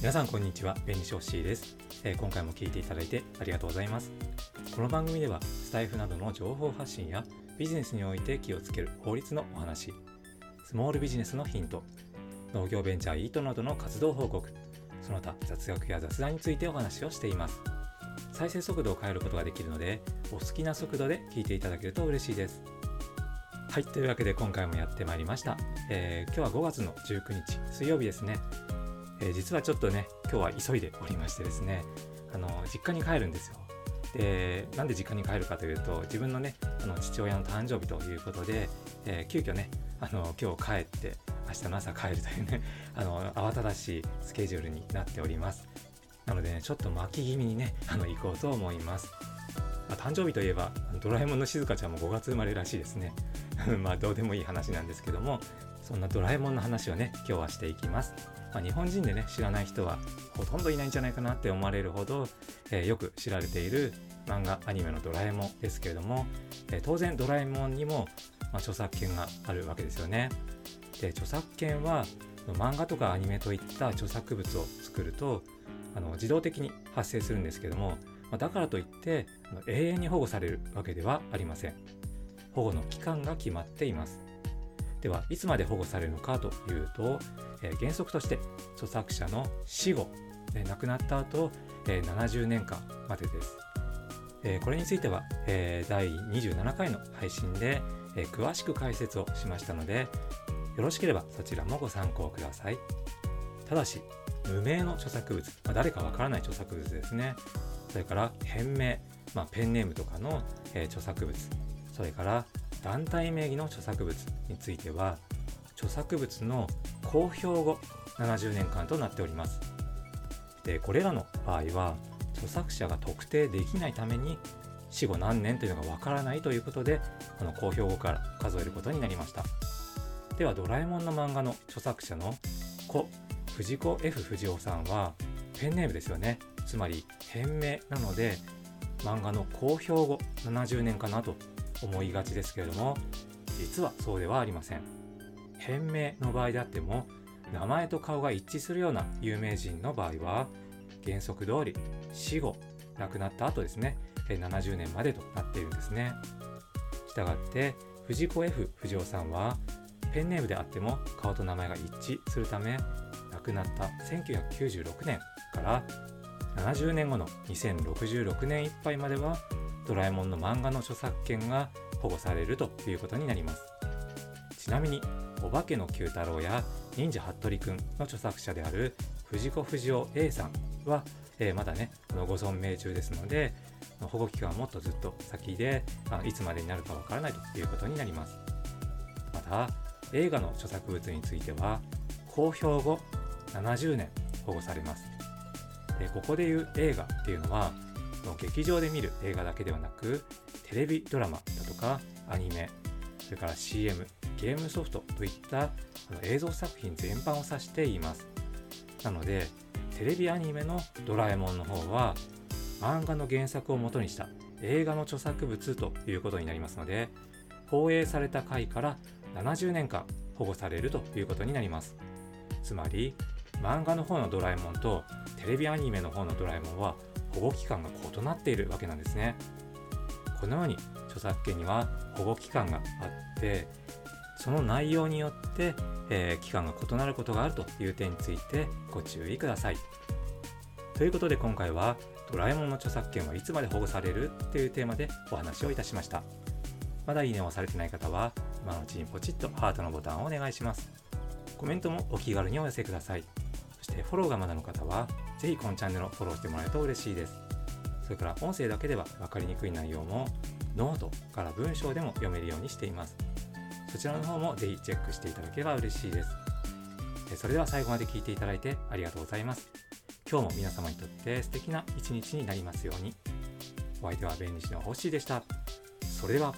皆さんこんにちは、弁理士おっしーです、えー今回も聞いていただいてありがとうございます。この番組ではスタイフなどの情報発信やビジネスにおいて気をつける法律のお話、スモールビジネスのヒント、農業ベンチャーイートなどの活動報告、その他雑学や雑談についてお話をしています。再生速度を変えることができるので、お好きな速度で聞いていただけると嬉しいです。はい、というわけで今回もやってまいりました。えー今日は5月の19日、水曜日ですね。え実はちょっとね、今日は急いでおりましてですね、あの実家に帰るんですよ。で、なんで実家に帰るかというと、自分のね、あの父親の誕生日ということで、えー急遽ね、あの今日帰って、明日の朝帰るというね、あの慌ただしいスケジュールになっております。なのでね、ちょっと巻き気味にね、あの行こうと思います。まあ誕生日といえば、ドラえもんのしずかちゃんも5月生まれらしいですね。まあどうでもいい話なんですけども、そんなドラえもんの話をね、今日はしていきます。まあ、日本人でね、知らない人はほとんどいないんじゃないかなって思われるほど、えーよく知られている漫画、アニメのドラえもんですけれども、えー当然ドラえもんにも、まあ、著作権があるわけですよね。で、著作権は漫画とかアニメといった著作物を作ると、あの自動的に発生するんですけども、まあだからといって永遠に保護されるわけではありません。保護の期間が決まっています。では、いつまで保護されるのかというと、えー原則として著作者の死後、えー亡くなった後、えー70年間までです。えーこれについては、えー第27回の配信で、えー詳しく解説をしましたので、よろしければそちらもご参考ください。ただし、無名の著作物、まあ誰かわからない著作物ですね。それから変名、まあ、ペンネームとかの、えー著作物、それから団体名義の著作物については、著作物の公表後70年間となっております。で、これらの場合は、著作者が特定できないために、死後何年というのがわからないということで、この公表後から数えることになりました。では、ドラえもんの漫画の著作者の子、藤子 F 不二雄さんは、ペンネームですよね。つまり、変名なので、漫画の公表後70年かなと思いがちですけれども、実はそうではありません。変名の場合であっても、名前と顔が一致するような有名人の場合は、原則通り死後、亡くなった後ですね、70年までとなっているんですね。したがって、藤子 F 不二雄さんは、ペンネームであっても顔と名前が一致するため、亡くなった1996年から70年後の2066年いっぱいまでは、ドラえもんの漫画の著作権が保護されるということになります。ちなみに、お化けの Q 太郎や忍者ハットリくんの著作者である藤子不二雄 A さんは、えーまだね、のご存命中ですので、保護期間はもっとずっと先で、あいつまでになるかわからないということになります。また、映画の著作物については、公表後70年保護されます。でここでいう映画っていうのは、その劇場で見る映画だけではなく、テレビドラマだとかアニメ、それから CM、ゲームソフトといったあの映像作品全般を指しています。なので、テレビアニメのドラえもんの方は、漫画の原作を元にした映画の著作物ということになりますので、放映された回から70年間保護されるということになります。つまり、漫画の方のドラえもんとテレビアニメの方のドラえもんは保護期間が異なっているわけなんですね。このように著作権には保護期間があって、その内容によって、えー期間が異なることがあるという点についてご注意ください。ということで今回はドラえもんの著作権はいつまで保護されるというテーマでお話をいたしました。まだいいねをされてない方は今のうちにポチッとハートのボタンをお願いします。コメントもお気軽にお寄せください。そしてフォローがまだの方はぜひこのチャンネルをフォローしてもらえると嬉しいです。それから音声だけでは分かりにくい内容もノートから文章でも読めるようにしています。そちらの方もぜひチェックしていただければ嬉しいです。それでは最後まで聞いていただいてありがとうございます。今日も皆様にとって素敵な一日になりますように。お相手は弁理士のホッシーでした。それでは。